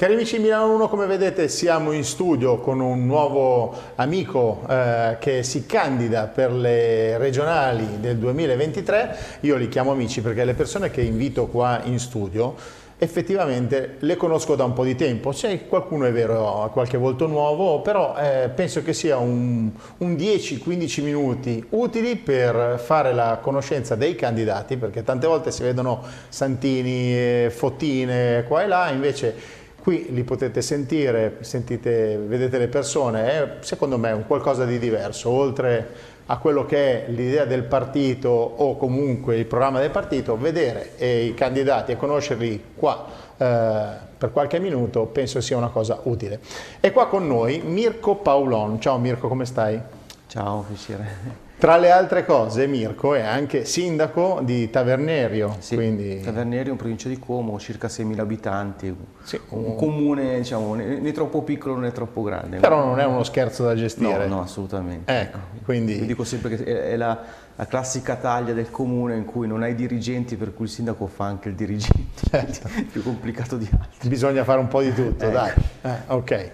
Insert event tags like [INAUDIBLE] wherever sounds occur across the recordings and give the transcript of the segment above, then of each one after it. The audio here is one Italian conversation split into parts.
Cari amici Milano 1, come vedete siamo in studio con un nuovo amico eh, che si candida per le regionali del 2023. Io li chiamo amici perché le persone che invito qua in studio effettivamente le conosco da un po' di tempo, c'è qualcuno è vero, qualche volto nuovo, però eh, penso che sia un, un 10-15 minuti utili per fare la conoscenza dei candidati, perché tante volte si vedono santini, fottine qua e là, invece Qui li potete sentire, sentite, vedete le persone, è secondo me un qualcosa di diverso, oltre a quello che è l'idea del partito o comunque il programma del partito, vedere i candidati e conoscerli qua eh, per qualche minuto penso sia una cosa utile. E qua con noi Mirko Paolon. Ciao Mirko, come stai? Ciao Fisciere. Tra le altre cose Mirko è anche sindaco di Tavernerio. Sì, quindi... Tavernerio, in provincia di Como, circa 6.000 abitanti, sì, un comune diciamo, né troppo piccolo né troppo grande. Però non è uno scherzo da gestire. No, no assolutamente. Ecco, quindi... Io dico sempre che è la, la, classica taglia del comune in cui non hai dirigenti per cui il sindaco fa anche il dirigente, certo. più complicato di altri. Bisogna fare un po' di tutto, ecco. dai. Eh, ok.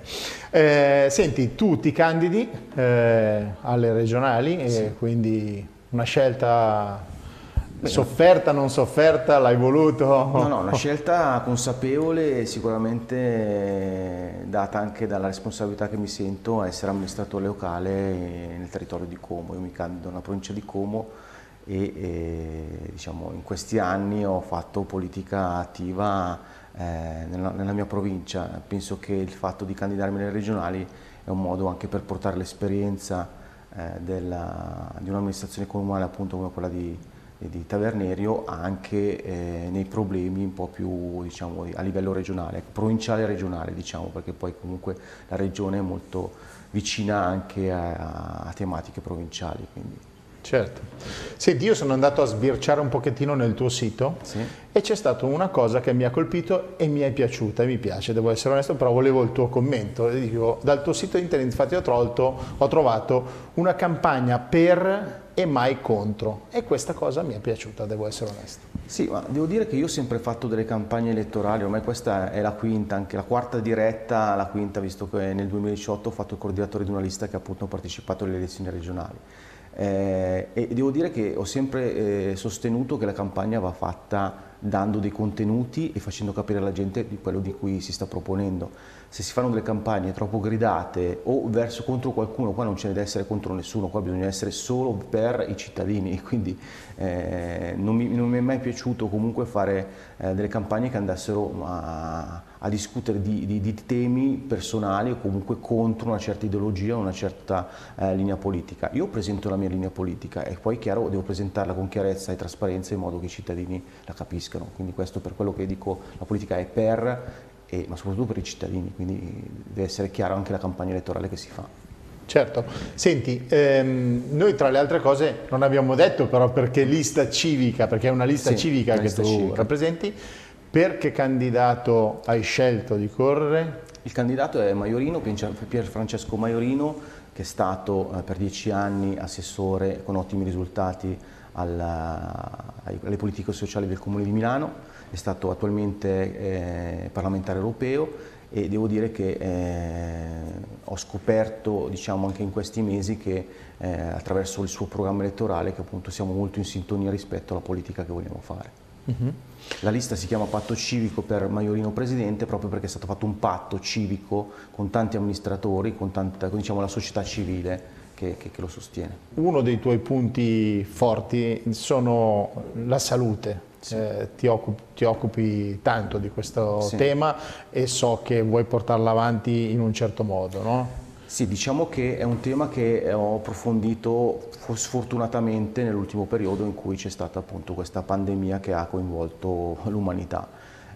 Eh, senti, tu ti candidi eh, alle regionali sì. e quindi una scelta sofferta, non sofferta, l'hai voluto? No, no, una scelta consapevole e sicuramente data anche dalla responsabilità che mi sento a essere amministratore locale nel territorio di Como. Io mi candido nella provincia di Como e, e diciamo, in questi anni ho fatto politica attiva eh, nella, nella, mia provincia. Penso che il fatto di candidarmi nelle regionali è un modo anche per portare l'esperienza eh, di un'amministrazione comunale appunto come quella di, di Tavernerio anche eh, nei problemi un po' più diciamo, a livello regionale, provinciale e regionale diciamo, perché poi comunque la regione è molto vicina anche a, a tematiche provinciali. Quindi. Certo. Senti, io sono andato a sbirciare un pochettino nel tuo sito sì. e c'è stata una cosa che mi ha colpito e mi è piaciuta, e mi piace, devo essere onesto, però volevo il tuo commento. Dico, dal tuo sito internet infatti ho trovato, ho trovato una campagna per e mai contro e questa cosa mi è piaciuta, devo essere onesto. Sì, ma devo dire che io ho sempre fatto delle campagne elettorali, ormai questa è la quinta, anche la quarta diretta, la quinta, visto che nel 2018 ho fatto il coordinatore di una lista che appunto ha partecipato alle elezioni regionali. Eh, e devo dire che ho sempre eh, sostenuto che la campagna va fatta dando dei contenuti e facendo capire alla gente di quello di cui si sta proponendo. Se si fanno delle campagne troppo gridate o verso contro qualcuno, qua non ne deve essere contro nessuno, qua bisogna essere solo per i cittadini, [LAUGHS] quindi eh, non, mi, non, mi, è mai piaciuto comunque fare eh, delle campagne che andassero a, a discutere di, di, di, temi personali o comunque contro una certa ideologia o una certa eh, linea politica. Io presento la mia linea politica e poi chiaro devo presentarla con chiarezza e trasparenza in modo che i cittadini la capiscano, quindi questo per quello che dico la politica è per, e, ma soprattutto per i cittadini, quindi deve essere chiara anche la campagna elettorale che si fa. Certo, senti, ehm, noi tra le altre cose non abbiamo detto però perché lista civica, perché è una lista sì, civica una che lista tu civica. rappresenti, perché candidato hai scelto di correre? Il candidato è Maiorino, Pier Francesco Maiorino, che è stato eh, per dieci anni assessore con ottimi risultati alla, alle politiche sociali del Comune di Milano, è stato attualmente eh, parlamentare europeo e devo dire che eh, ho scoperto diciamo, anche in questi mesi che eh, attraverso il suo programma elettorale che appunto siamo molto in sintonia rispetto alla politica che vogliamo fare. Uh mhm. -huh. La lista si chiama Patto Civico per Maiorino Presidente proprio perché è stato fatto un patto civico con tanti amministratori, con, tanta, con diciamo, la società civile che, che, che, lo sostiene. Uno dei tuoi punti forti sono la salute. Sì. Eh, ti, occupi, ti, occupi, tanto di questo sì. tema e so che vuoi portarla avanti in un certo modo, no? Sì, diciamo che è un tema che ho approfondito sfortunatamente nell'ultimo periodo in cui c'è stata appunto questa pandemia che ha coinvolto l'umanità.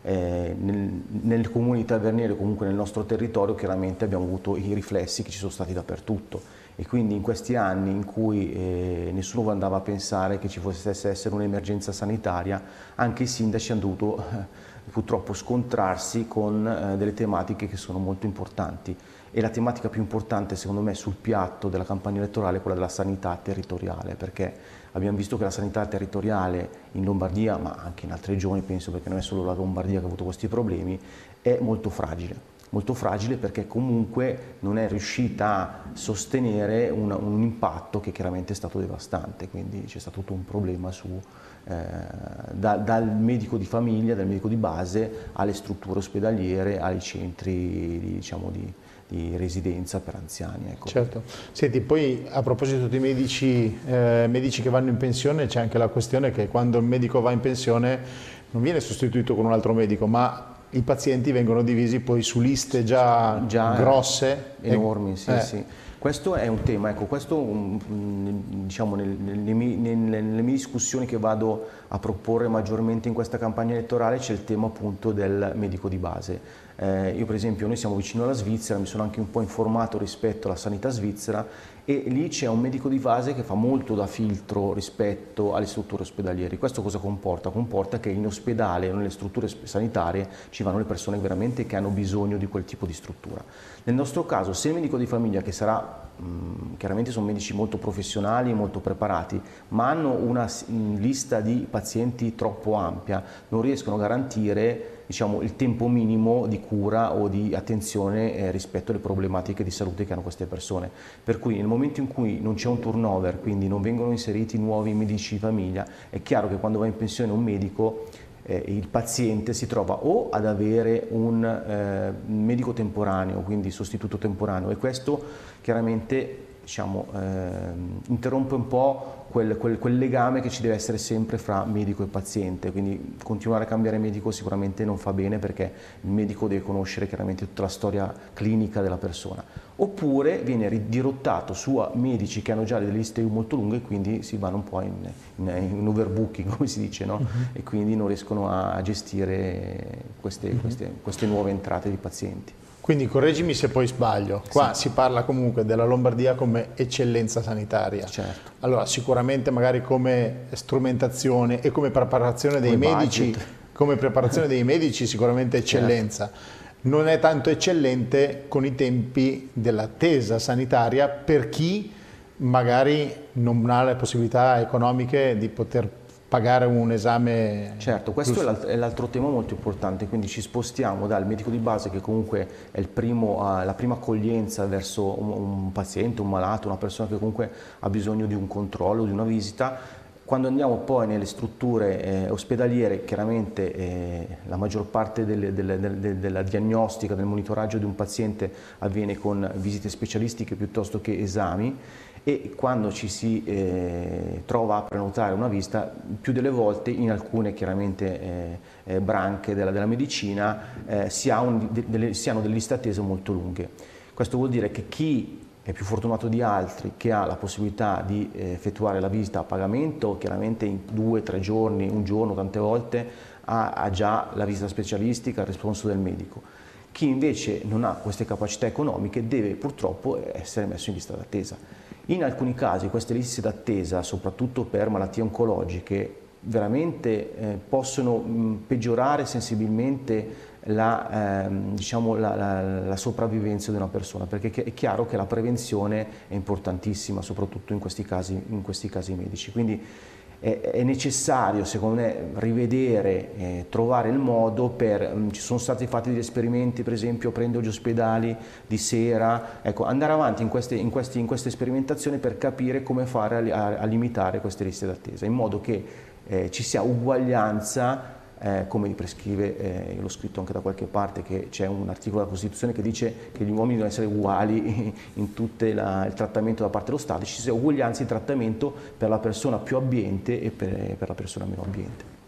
Eh, nel, nel comune di Taverniere, comunque nel nostro territorio, chiaramente abbiamo avuto i riflessi che ci sono stati dappertutto e quindi in questi anni in cui eh, nessuno andava a pensare che ci potesse essere un'emergenza sanitaria, anche i sindaci hanno dovuto eh, purtroppo scontrarsi con eh, delle tematiche che sono molto importanti. E la tematica più importante secondo me sul piatto della campagna elettorale è quella della sanità territoriale perché abbiamo visto che la sanità territoriale in Lombardia ma anche in altre regioni penso perché non è solo la Lombardia che ha avuto questi problemi è molto fragile molto fragile perché comunque non è riuscita a sostenere un, un impatto che chiaramente è stato devastante, quindi c'è stato tutto un problema su, eh, da, dal medico di famiglia, dal medico di base alle strutture ospedaliere, ai centri diciamo, di, di residenza per anziani. Ecco. Certo. Senti, poi a proposito dei medici, eh, medici che vanno in pensione c'è anche la questione che quando il medico va in pensione non viene sostituito con un altro medico, ma i pazienti vengono divisi poi su liste già, già grosse. Enormi, sì, eh. sì. Questo è un tema, ecco, questo diciamo, nelle, nelle, nelle, mie discussioni che vado a proporre maggiormente in questa campagna elettorale c'è il tema appunto del medico di base. Eh, io per esempio, noi siamo vicino alla Svizzera, mi sono anche un po' informato rispetto alla sanità svizzera e lì c'è un medico di base che fa molto da filtro rispetto alle strutture ospedaliere. Questo cosa comporta? Comporta che in ospedale nelle strutture sanitarie ci vanno le persone veramente che hanno bisogno di quel tipo di struttura. Nel nostro caso, se il medico di famiglia, che sarà chiaramente sono medici molto professionali, molto preparati, ma hanno una lista di pazienti troppo ampia, non riescono a garantire diciamo, il tempo minimo di cura o di attenzione eh, rispetto alle problematiche di salute che hanno queste persone. Per cui nel momento in cui non c'è un turnover, quindi non vengono inseriti nuovi medici di famiglia, è chiaro che quando va in pensione un medico eh, il paziente si trova o ad avere un eh, medico temporaneo, quindi sostituto temporaneo e questo chiaramente diciamo, eh, interrompe un po' quel, quel, quel, legame che ci deve essere sempre fra medico e paziente, quindi continuare a cambiare medico sicuramente non fa bene perché il medico deve conoscere chiaramente tutta la storia clinica della persona, oppure viene ridirottato su medici che hanno già delle liste molto lunghe e quindi si vanno un po' in, in, in overbooking [LAUGHS] come si dice no? uh-huh. e quindi non riescono a gestire queste, uh-huh. queste, queste nuove entrate di pazienti. Quindi correggimi se poi sbaglio, qua sì. si parla comunque della Lombardia come eccellenza sanitaria. Certo. Allora sicuramente magari come strumentazione e come preparazione dei come medici, budget. come preparazione dei medici sicuramente eccellenza. Certo. Non è tanto eccellente con i tempi dell'attesa sanitaria per chi magari non ha le possibilità economiche di poter pagare un esame. Certo, questo giusto. è l'altro tema molto importante, quindi ci spostiamo dal medico di base che comunque è primo, la prima accoglienza verso un, un, paziente, un malato, una persona che comunque ha bisogno di un controllo, di una visita. Quando andiamo poi nelle strutture eh, ospedaliere, chiaramente eh, la maggior parte delle, delle, delle, della diagnostica, del monitoraggio di un paziente avviene con visite specialistiche piuttosto che esami e quando ci si eh, trova a prenotare una visita, più delle volte in alcune chiaramente eh, eh branche della, della medicina eh, si, ha un, de, delle, si, hanno delle liste attese molto lunghe. Questo vuol dire che chi è più fortunato di altri, che ha la possibilità di eh, effettuare la visita a pagamento, chiaramente in due, tre giorni, un giorno, tante volte, ha, già la visita specialistica, il responso del medico. Chi invece non ha queste capacità economiche deve purtroppo essere messo in lista d'attesa. In alcuni casi queste liste d'attesa, soprattutto per malattie oncologiche, veramente eh, possono mh, peggiorare sensibilmente la, ehm, diciamo, la, la, la, sopravvivenza di una persona, perché è chiaro che la prevenzione è importantissima, soprattutto in questi casi, in questi casi medici. Quindi è, necessario, secondo me, rivedere, eh, trovare il modo per, mh, mm, ci sono stati fatti degli esperimenti, per esempio, prendere gli ospedali di sera, ecco, andare avanti in queste, in, questi, in queste sperimentazioni per capire come fare a, a, a limitare queste liste d'attesa, in modo che eh, ci sia uguaglianza eh, come prescrive, eh, io l'ho scritto anche da qualche parte, che c'è un articolo della Costituzione che dice che gli uomini devono essere uguali [LAUGHS] in tutto il trattamento da parte dello Stato, ci sia uguaglianza di trattamento per la persona più abbiente e per, per la persona meno abbiente.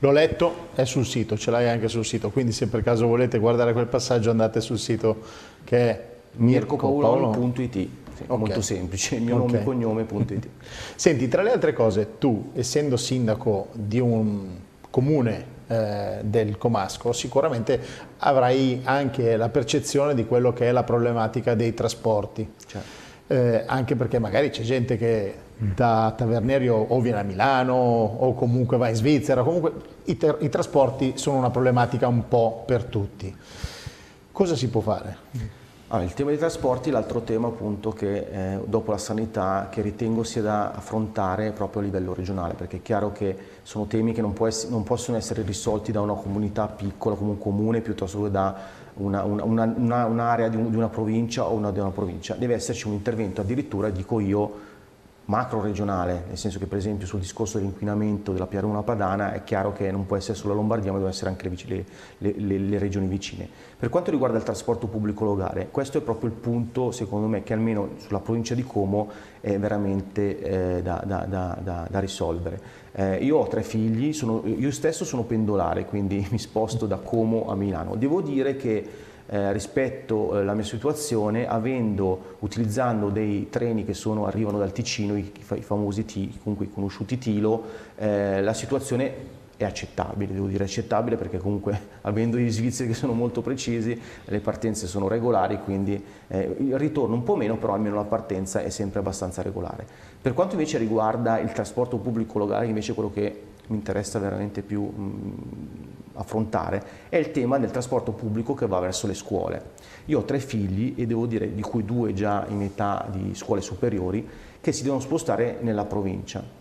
L'ho letto, è sul sito, ce l'hai anche sul sito, quindi se per caso volete guardare quel passaggio andate sul sito che è mircopaolon.it. Sì, okay. molto semplice, il mio okay. nome e cognome.it. [LAUGHS] Senti, tra le altre cose, tu, essendo sindaco di un comune eh, del Comasco, sicuramente avrai anche la percezione di quello che è la problematica dei trasporti. Certo. Eh, anche perché magari c'è gente che da Tavernerio o viene a Milano o comunque va in Svizzera, comunque i, i trasporti sono una problematica un po' per tutti. Cosa si può fare? Allora, il tema dei trasporti è l'altro tema appunto che eh, dopo la sanità che ritengo sia da affrontare proprio a livello regionale perché è chiaro che sono temi che non, essere, non possono essere risolti da una comunità piccola come un comune piuttosto che da un'area una, una, una, di, di, una provincia o una di una provincia, deve esserci un intervento addirittura, dico io, macro regionale, nel senso che per esempio sul discorso dell'inquinamento della Piaruna Padana è chiaro che non può essere solo la Lombardia ma devono essere anche le, le, le, le, regioni vicine. Per quanto riguarda il trasporto pubblico locale, questo è proprio il punto secondo me che almeno sulla provincia di Como è veramente eh, da, da, da, da, risolvere. Eh, io ho tre figli, sono, io stesso sono pendolare, quindi [LAUGHS] mi sposto da Como a Milano. Devo dire che eh, rispetto alla mia situazione avendo, utilizzando dei treni che sono, arrivano dal Ticino, i, i famosi T, comunque conosciuti Tilo, eh, la situazione è accettabile, devo dire accettabile perché comunque [LAUGHS] avendo gli svizzeri che sono molto precisi le partenze sono regolari quindi eh, il ritorno un po' meno però almeno la partenza è sempre abbastanza regolare. Per quanto invece riguarda il trasporto pubblico locale invece quello che mi interessa veramente più mh, affrontare è il tema del trasporto pubblico che va verso le scuole. Io ho tre figli e devo dire di cui due già in età di scuole superiori che si devono spostare nella provincia.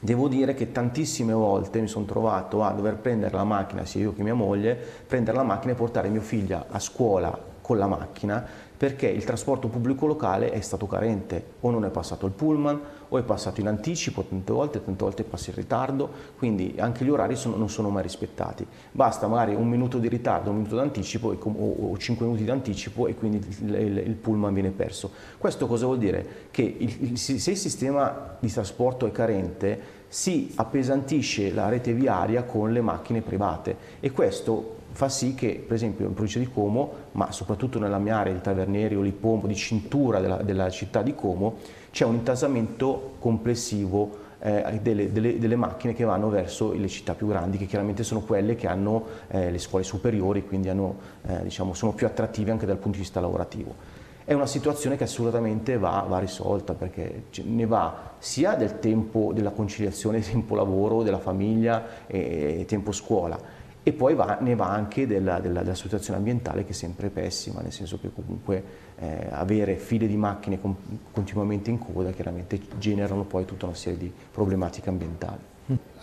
Devo dire che tantissime volte mi sono trovato a dover prendere la macchina, sia io che mia moglie, prendere la macchina e portare mio figlio a scuola con la macchina perché il trasporto pubblico locale è stato carente, o non è passato il pullman, o è passato in anticipo tante volte, tante volte passa in ritardo, quindi anche gli orari sono, non sono mai rispettati. Basta magari un minuto di ritardo, un minuto d'anticipo o, o, cinque minuti di anticipo e quindi il, il, il, pullman viene perso. Questo cosa vuol dire? Che il, se il sistema di trasporto è carente, si appesantisce la rete viaria con le macchine private e questo fa sì che, per esempio, in provincia di Como, ma soprattutto nella mia area di Tavernieri o Lipombo, di cintura della, della città di Como, c'è un intasamento complessivo eh, delle, delle, delle, macchine che vanno verso le città più grandi, che chiaramente sono quelle che hanno eh, le scuole superiori, quindi hanno, eh, diciamo, sono più attrattive anche dal punto di vista lavorativo. È una situazione che assolutamente va, va risolta perché ne va sia del tempo della conciliazione [LAUGHS] tempo lavoro, della famiglia e tempo scuola, e poi va, ne va anche della, della, della, situazione ambientale che è sempre pessima, nel senso che comunque eh, avere file di macchine con, continuamente in coda chiaramente generano poi tutta una serie di problematiche ambientali.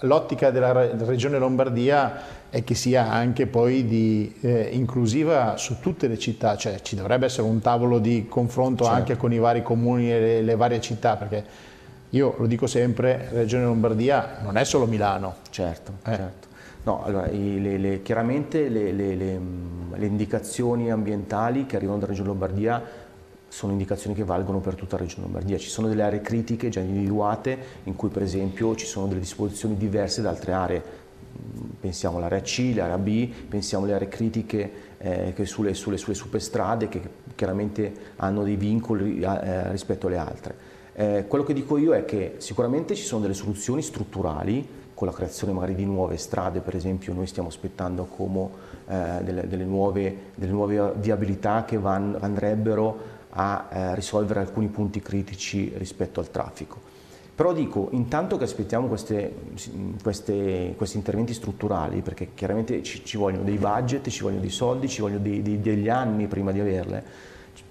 L'ottica della Regione Lombardia è che sia anche poi di, eh, inclusiva su tutte le città, cioè ci dovrebbe essere un tavolo di confronto certo. anche con i vari comuni e le, le varie città, perché io lo dico sempre, Regione Lombardia non è solo Milano. Certo, eh. certo. No, allora, le, le, chiaramente le, le, indicazioni ambientali che arrivano dalla Regione Lombardia sono indicazioni che valgono per tutta la Regione Lombardia. Ci sono delle aree critiche già individuate in cui per esempio ci sono delle disposizioni diverse da altre aree. Pensiamo all'area C, l'area B, pensiamo alle aree critiche eh, sulle, sulle, sulle, superstrade che chiaramente hanno dei vincoli eh, rispetto alle altre. Eh, quello che dico io è che sicuramente ci sono delle soluzioni strutturali con la creazione magari di nuove strade, per esempio noi stiamo aspettando come eh, delle, delle, nuove, delle, nuove, viabilità che van, andrebbero a eh, risolvere alcuni punti critici rispetto al traffico. Però dico, intanto che aspettiamo queste, queste, questi interventi strutturali, perché chiaramente ci, ci, vogliono dei budget, ci vogliono dei soldi, ci vogliono dei, dei, degli anni prima di averle,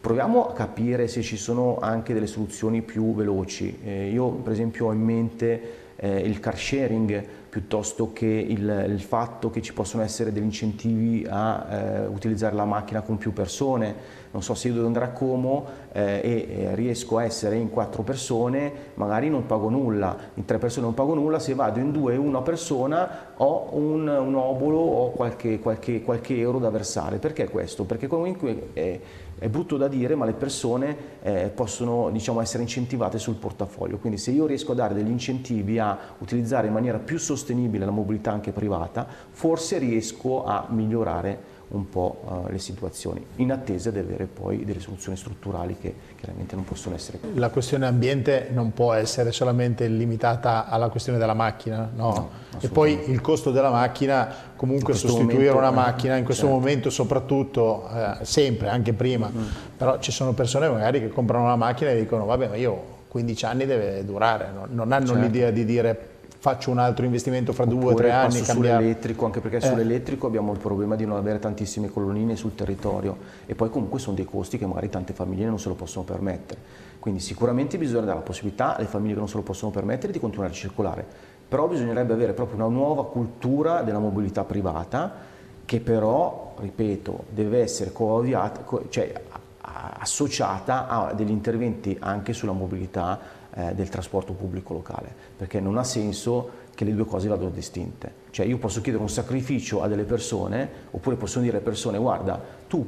proviamo a capire se ci sono anche delle soluzioni più veloci. Eh, io per esempio ho in mente eh, il car sharing piuttosto che il, il, fatto che ci possono essere degli incentivi a eh, utilizzare la macchina con più persone. Non so se io devo andare a Como eh, e eh, riesco a essere in quattro persone, magari non pago nulla, in tre persone non pago nulla, se vado in due una persona ho un, un obolo o qualche, qualche, qualche, euro da versare. Perché questo? Perché comunque è, è brutto da dire, ma le persone eh, possono diciamo, essere incentivate sul portafoglio. Quindi se io riesco a dare degli incentivi a utilizzare in maniera più sostenibile la mobilità anche privata, forse riesco a migliorare un po' uh, le situazioni, in attesa di avere poi delle soluzioni strutturali che chiaramente non possono essere. La questione ambiente non può essere solamente limitata alla questione della macchina, no? no e poi il costo della macchina, comunque sostituire momento, una macchina in questo certo. momento soprattutto, eh, sempre, anche prima, mm. però ci sono persone magari che comprano una macchina e dicono vabbè ma io 15 anni deve durare, no? non hanno certo. l'idea di dire faccio un altro investimento fra due o tre anni. Cambiare... sull'elettrico, anche perché eh. sull'elettrico abbiamo il problema di non avere tantissime colonnine sul territorio e poi comunque sono dei costi che magari tante famiglie non se lo possono permettere. Quindi sicuramente bisogna dare la possibilità alle famiglie che non se lo possono permettere di continuare a circolare, però bisognerebbe avere proprio una nuova cultura della mobilità privata che però, ripeto, deve essere coadiata, cioè associata a degli interventi anche sulla mobilità eh, del trasporto pubblico locale, perché non ha senso che le due cose vadano distinte. Cioè io posso chiedere un sacrificio a delle persone, oppure posso dire alle persone guarda, tu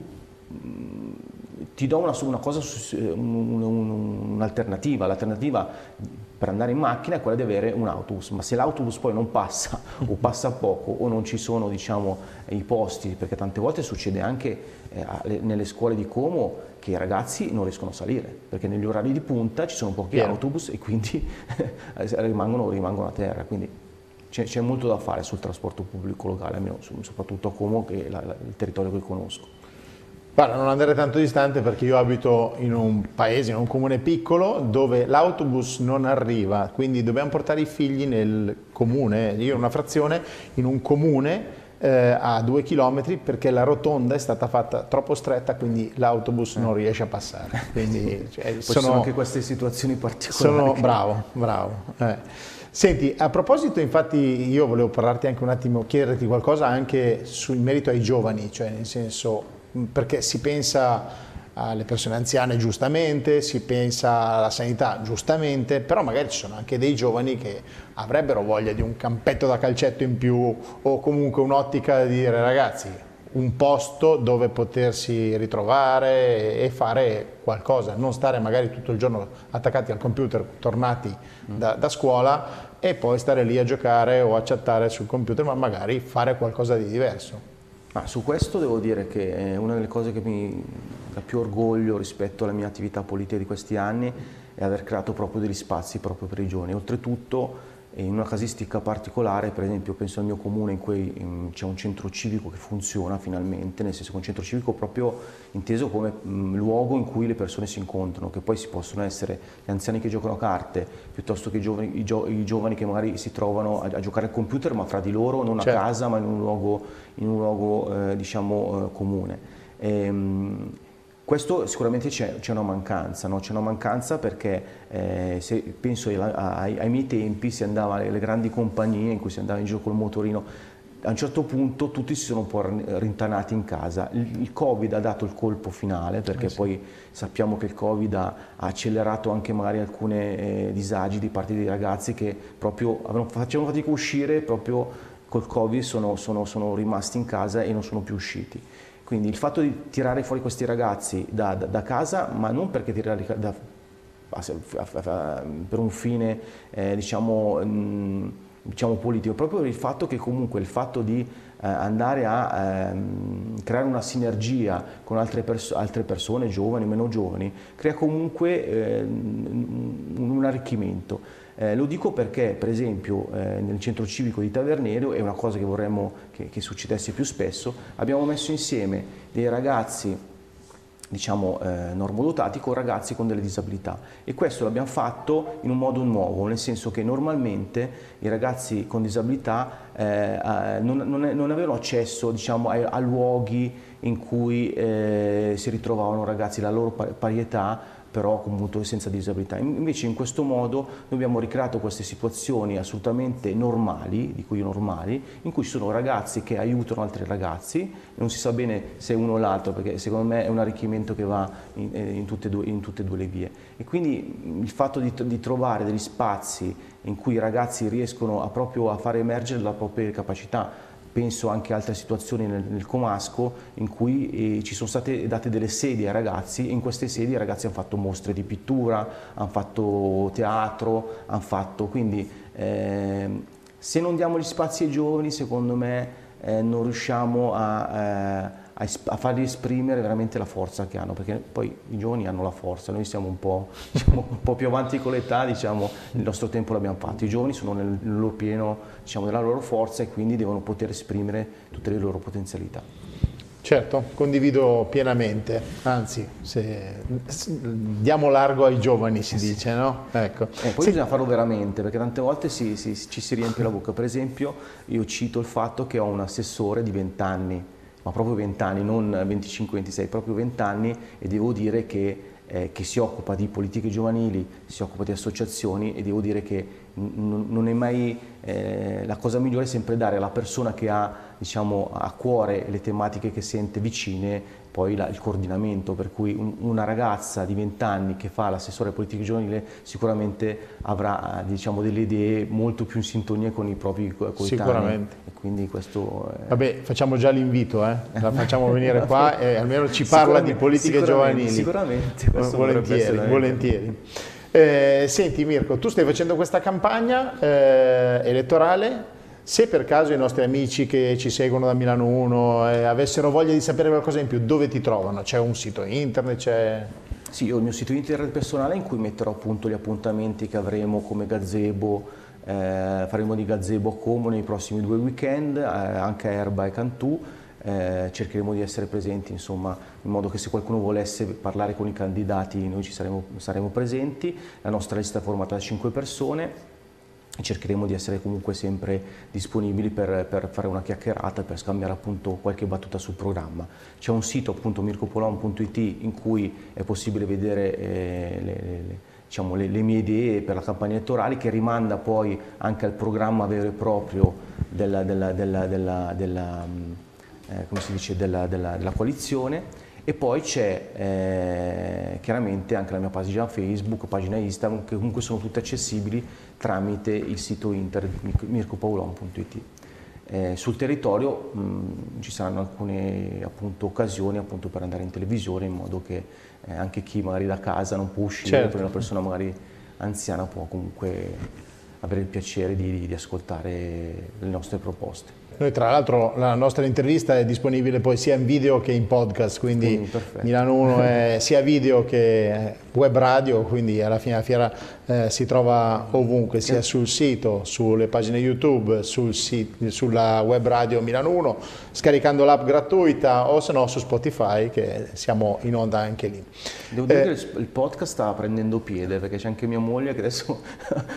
mh, ti do una, una cosa, un'alternativa, l'alternativa per andare in macchina è quella di avere un autobus, ma se l'autobus poi non passa o [LAUGHS] passa poco o non ci sono diciamo, i posti, perché tante volte succede anche eh, nelle scuole di Como che i ragazzi non riescono a salire, perché negli orari di punta ci sono pochi Piero. autobus e quindi [LAUGHS] rimangono, rimangono, a terra. Quindi c'è, molto da fare sul trasporto pubblico locale, almeno soprattutto a Como, che è la, il territorio che conosco. Guarda, non andare tanto distante perché io abito in un paese, in un comune piccolo dove l'autobus non arriva, quindi dobbiamo portare i figli nel comune, io una frazione, in un comune eh, a due chilometri perché la rotonda è stata fatta troppo stretta quindi l'autobus non riesce a passare. Quindi, [LAUGHS] cioè, sono, sono, anche queste situazioni particolari. Sono bravo, bravo. Eh. Senti, a proposito infatti io volevo parlarti anche un attimo, chiederti qualcosa anche su, in merito ai giovani, cioè nel senso perché si pensa alle persone anziane giustamente, si pensa alla sanità giustamente, però magari ci sono anche dei giovani che avrebbero voglia di un campetto da calcetto in più o comunque un'ottica di dire ragazzi un posto dove potersi ritrovare e fare qualcosa, non stare magari tutto il giorno attaccati al computer, tornati da, da scuola e poi stare lì a giocare o a chattare sul computer, ma magari fare qualcosa di diverso. Ah, su questo devo dire che è una delle cose che mi dà più orgoglio rispetto alla mia attività politica di questi anni è aver creato proprio degli spazi proprio per i giovani. Oltretutto in una casistica particolare, per esempio penso al mio comune in cui c'è un centro civico che funziona finalmente, nel senso che un centro civico proprio inteso come mh, luogo in cui le persone si incontrano, che poi si possono essere gli anziani che giocano a carte, piuttosto che i giovani, i gio, i giovani che magari si trovano a, a, giocare al computer ma fra di loro, non certo. a casa ma in un luogo, in un luogo eh, diciamo, eh, comune. E, ehm, mh, questo sicuramente c'è, una mancanza, no? c'è una mancanza perché eh, se penso ai, ai, ai, miei tempi si andava alle grandi compagnie in cui si andava in giro col motorino, a un certo punto tutti si sono un po' rintanati in casa. Il, il Covid ha dato il colpo finale perché eh sì. poi sappiamo che il Covid ha, ha accelerato anche magari alcuni eh, disagi di parte dei ragazzi che proprio avevano, facevano fatica a uscire proprio col Covid sono, sono, sono rimasti in casa e non sono più usciti. Quindi il fatto di tirare fuori questi ragazzi da, da, da casa, ma non perché tirarli da, per un fine eh, diciamo, mm, diciamo, politico, proprio per il fatto che comunque il fatto di eh, andare a ehm, creare una sinergia con altre, perso altre, persone, giovani, meno giovani, crea comunque eh, un arricchimento. Eh, lo dico perché, per esempio, eh, nel centro civico di Tavernero, è una cosa che vorremmo che, che succedesse più spesso, abbiamo messo insieme dei ragazzi diciamo, eh, normodotati con ragazzi con delle disabilità. E questo l'abbiamo fatto in un modo nuovo, nel senso che normalmente i ragazzi con disabilità eh, non, non, non, avevano accesso diciamo, a, a, luoghi in cui eh, si ritrovavano ragazzi della loro parietà però comunque senza disabilità. Invece in questo modo noi abbiamo ricreato queste situazioni assolutamente normali, di cui normali, in cui ci sono ragazzi che aiutano altri ragazzi, non si sa bene se uno o l'altro, perché secondo me è un arricchimento che va in, eh, in, tutte, due, in tutte, e due le vie. E quindi il fatto di, di, trovare degli spazi in cui i ragazzi riescono a proprio a far emergere la propria capacità, penso anche a altre situazioni nel, nel Comasco in cui eh, ci sono state date delle sedi ai ragazzi e in queste sedi i ragazzi hanno fatto mostre di pittura, hanno fatto teatro, hanno fatto quindi eh, se non diamo gli spazi ai giovani secondo me eh, non riusciamo a, eh, a, a, farli esprimere veramente la forza che hanno, perché poi i giovani hanno la forza, noi siamo un po', [LAUGHS] diciamo, un po più avanti con l'età, diciamo, il nostro tempo l'abbiamo fatto, i giovani sono nel, nel loro pieno diciamo, della loro forza e quindi devono poter esprimere tutte le loro potenzialità. Certo, condivido pienamente, anzi, se, diamo largo ai giovani si dice, no? Ecco. Eh, poi sì. bisogna farlo veramente, perché tante volte si, si, ci si riempie la bocca. Per esempio, io cito il fatto che ho un assessore di 20 anni, ma proprio 20 anni, non 25-26, proprio 20 anni, e devo dire che eh, che si occupa di politiche giovanili, si occupa di associazioni e devo dire che non è mai eh, la cosa migliore è sempre dare alla persona che ha diciamo, a cuore le tematiche che sente vicine poi la, il coordinamento, per cui un, una ragazza di 20 anni che fa l'assessore politico giovanile sicuramente avrà diciamo, delle idee molto più in sintonia con i propri coetanei. Sicuramente. E quindi questo è... Vabbè, facciamo già l'invito, eh? la facciamo venire [LAUGHS] qua e almeno ci parla di politiche giovanili. Sicuramente, volentieri, volentieri. Eh, senti Mirko, tu stai facendo questa campagna eh, elettorale se per caso i nostri amici che ci seguono da Milano 1 eh, avessero voglia di sapere qualcosa in più, dove ti trovano? C'è un sito internet? Sì, ho il mio sito internet personale in cui metterò appunto gli appuntamenti che avremo come gazebo, eh, faremo di gazebo a Como nei prossimi due weekend, eh, anche a Erba e Cantù. Eh, cercheremo di essere presenti insomma, in modo che se qualcuno volesse parlare con i candidati noi ci saremo, saremo presenti. La nostra lista è formata da 5 persone e cercheremo di essere comunque sempre disponibili per, per, fare una chiacchierata, per scambiare appunto qualche battuta sul programma. C'è un sito appunto mircopolon.it in cui è possibile vedere eh, le, le, diciamo, le, le, mie idee per la campagna elettorale che rimanda poi anche al programma vero e proprio della, della, della, della eh, dice, della coalizione e poi c'è eh, chiaramente anche la mia pagina Facebook, pagina Instagram, che comunque sono tutte accessibili tramite il sito internet mircopaulon.it. Eh, sul territorio mh, ci saranno alcune appunto, occasioni appunto, per andare in televisione in modo che eh, anche chi magari da casa non può uscire, certo. una persona magari anziana può comunque avere il piacere di, di ascoltare le nostre proposte. Noi tra l'altro la nostra intervista è disponibile poi sia in video che in podcast, quindi mm, Milano 1 è [LAUGHS] sia video che web radio, quindi alla fine della fiera eh, si trova ovunque, sia sul sito, sulle pagine YouTube, sul sito, sulla web radio Milano 1, scaricando l'app gratuita o se no su Spotify che siamo in onda anche lì. Devo dire eh, che il podcast sta prendendo piede perché c'è anche mia moglie che adesso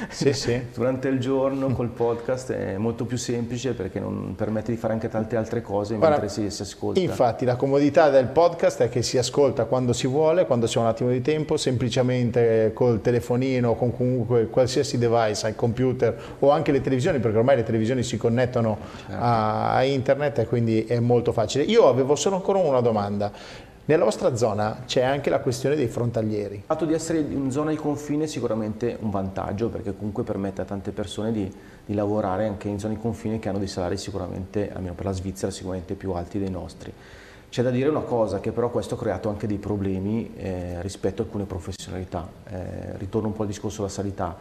sì, sì. [LAUGHS] durante il giorno col podcast è molto più semplice perché non permette di fare anche tante altre cose Guarda, mentre si, si, ascolta. Infatti la comodità del podcast è che si ascolta quando si vuole, quando c'è un attimo di tempo, semplicemente col telefonino, con comunque qualsiasi device, al computer o anche le televisioni, perché ormai le televisioni si connettono certo. a, a internet e quindi è molto facile. Io avevo solo ancora una domanda. Nella vostra zona c'è anche la questione dei frontalieri. Il fatto di essere in zona di confine è sicuramente un vantaggio perché comunque permette a tante persone di, di lavorare anche in zone di confine che hanno dei salari sicuramente, almeno per la Svizzera, sicuramente più alti dei nostri. C'è da dire una cosa, che però questo ha creato anche dei problemi eh, rispetto a alcune professionalità. Eh, ritorno un po' al discorso della sanità.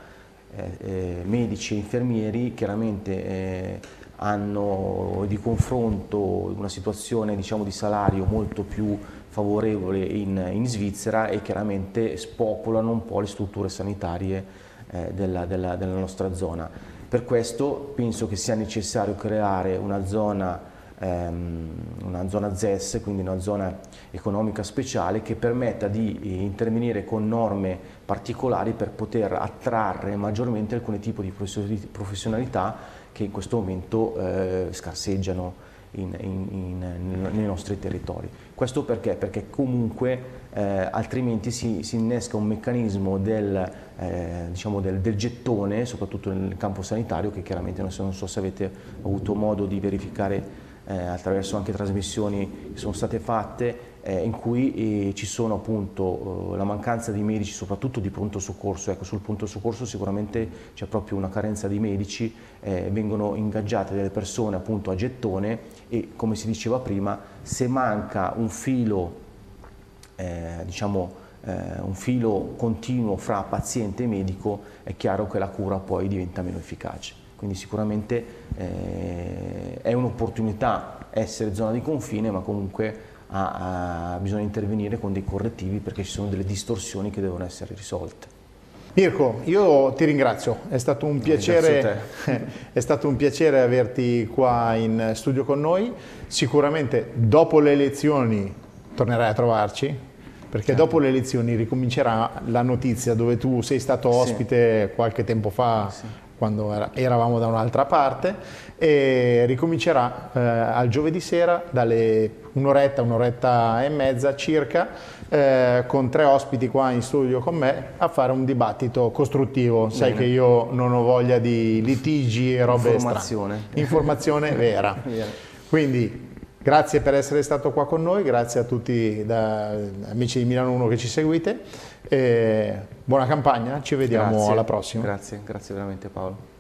Eh, eh medici e infermieri chiaramente eh, hanno di confronto una situazione diciamo, di salario molto più favorevole in, in, Svizzera e chiaramente spopolano un po' le strutture sanitarie eh, della, della, della, nostra zona. Per questo penso che sia necessario creare una zona, ehm, una zona ZES, quindi una zona economica speciale che permetta di intervenire con norme particolari per poter attrarre maggiormente alcuni tipi di professionalità che in questo momento eh, scarseggiano in, in, in, nei nostri territori. Questo perché? Perché comunque eh, altrimenti si, si, innesca un meccanismo del, eh, diciamo del, del, gettone, soprattutto nel campo sanitario, che chiaramente non so, non so se avete avuto modo di verificare eh, attraverso anche trasmissioni che sono state fatte, eh, in cui eh, ci sono appunto eh, la mancanza di medici, soprattutto di pronto soccorso. Ecco, sul pronto soccorso sicuramente c'è proprio una carenza di medici, eh, vengono ingaggiate delle persone appunto a gettone e come si diceva prima, se manca un filo, eh, diciamo, eh, un filo continuo fra paziente e medico, è chiaro che la cura poi diventa meno efficace. Quindi sicuramente eh, è un'opportunità essere zona di confine, ma comunque ha, ha, bisogna intervenire con dei correttivi perché ci sono delle distorsioni che devono essere risolte. Mirko, io ti ringrazio, è stato un piacere, [LAUGHS] è stato un piacere averti qua in studio con noi, sicuramente dopo le elezioni tornerai a trovarci, perché certo. dopo le elezioni ricomincerà la notizia dove tu sei stato ospite sì. qualche tempo fa sì quando era, eravamo da un'altra parte e ricomincerà eh, al giovedì sera dalle un'oretta, un'oretta e mezza circa eh, con tre ospiti qua in studio con me a fare un dibattito costruttivo. Bene. Sai che io non ho voglia di litigi e robe Informazione. Strane. Informazione [LAUGHS] vera. Quindi Grazie per essere stato qua con noi, grazie a tutti da, amici di Milano 1 che ci seguite. E buona campagna, ci vediamo grazie, alla prossima. Grazie, grazie veramente Paolo.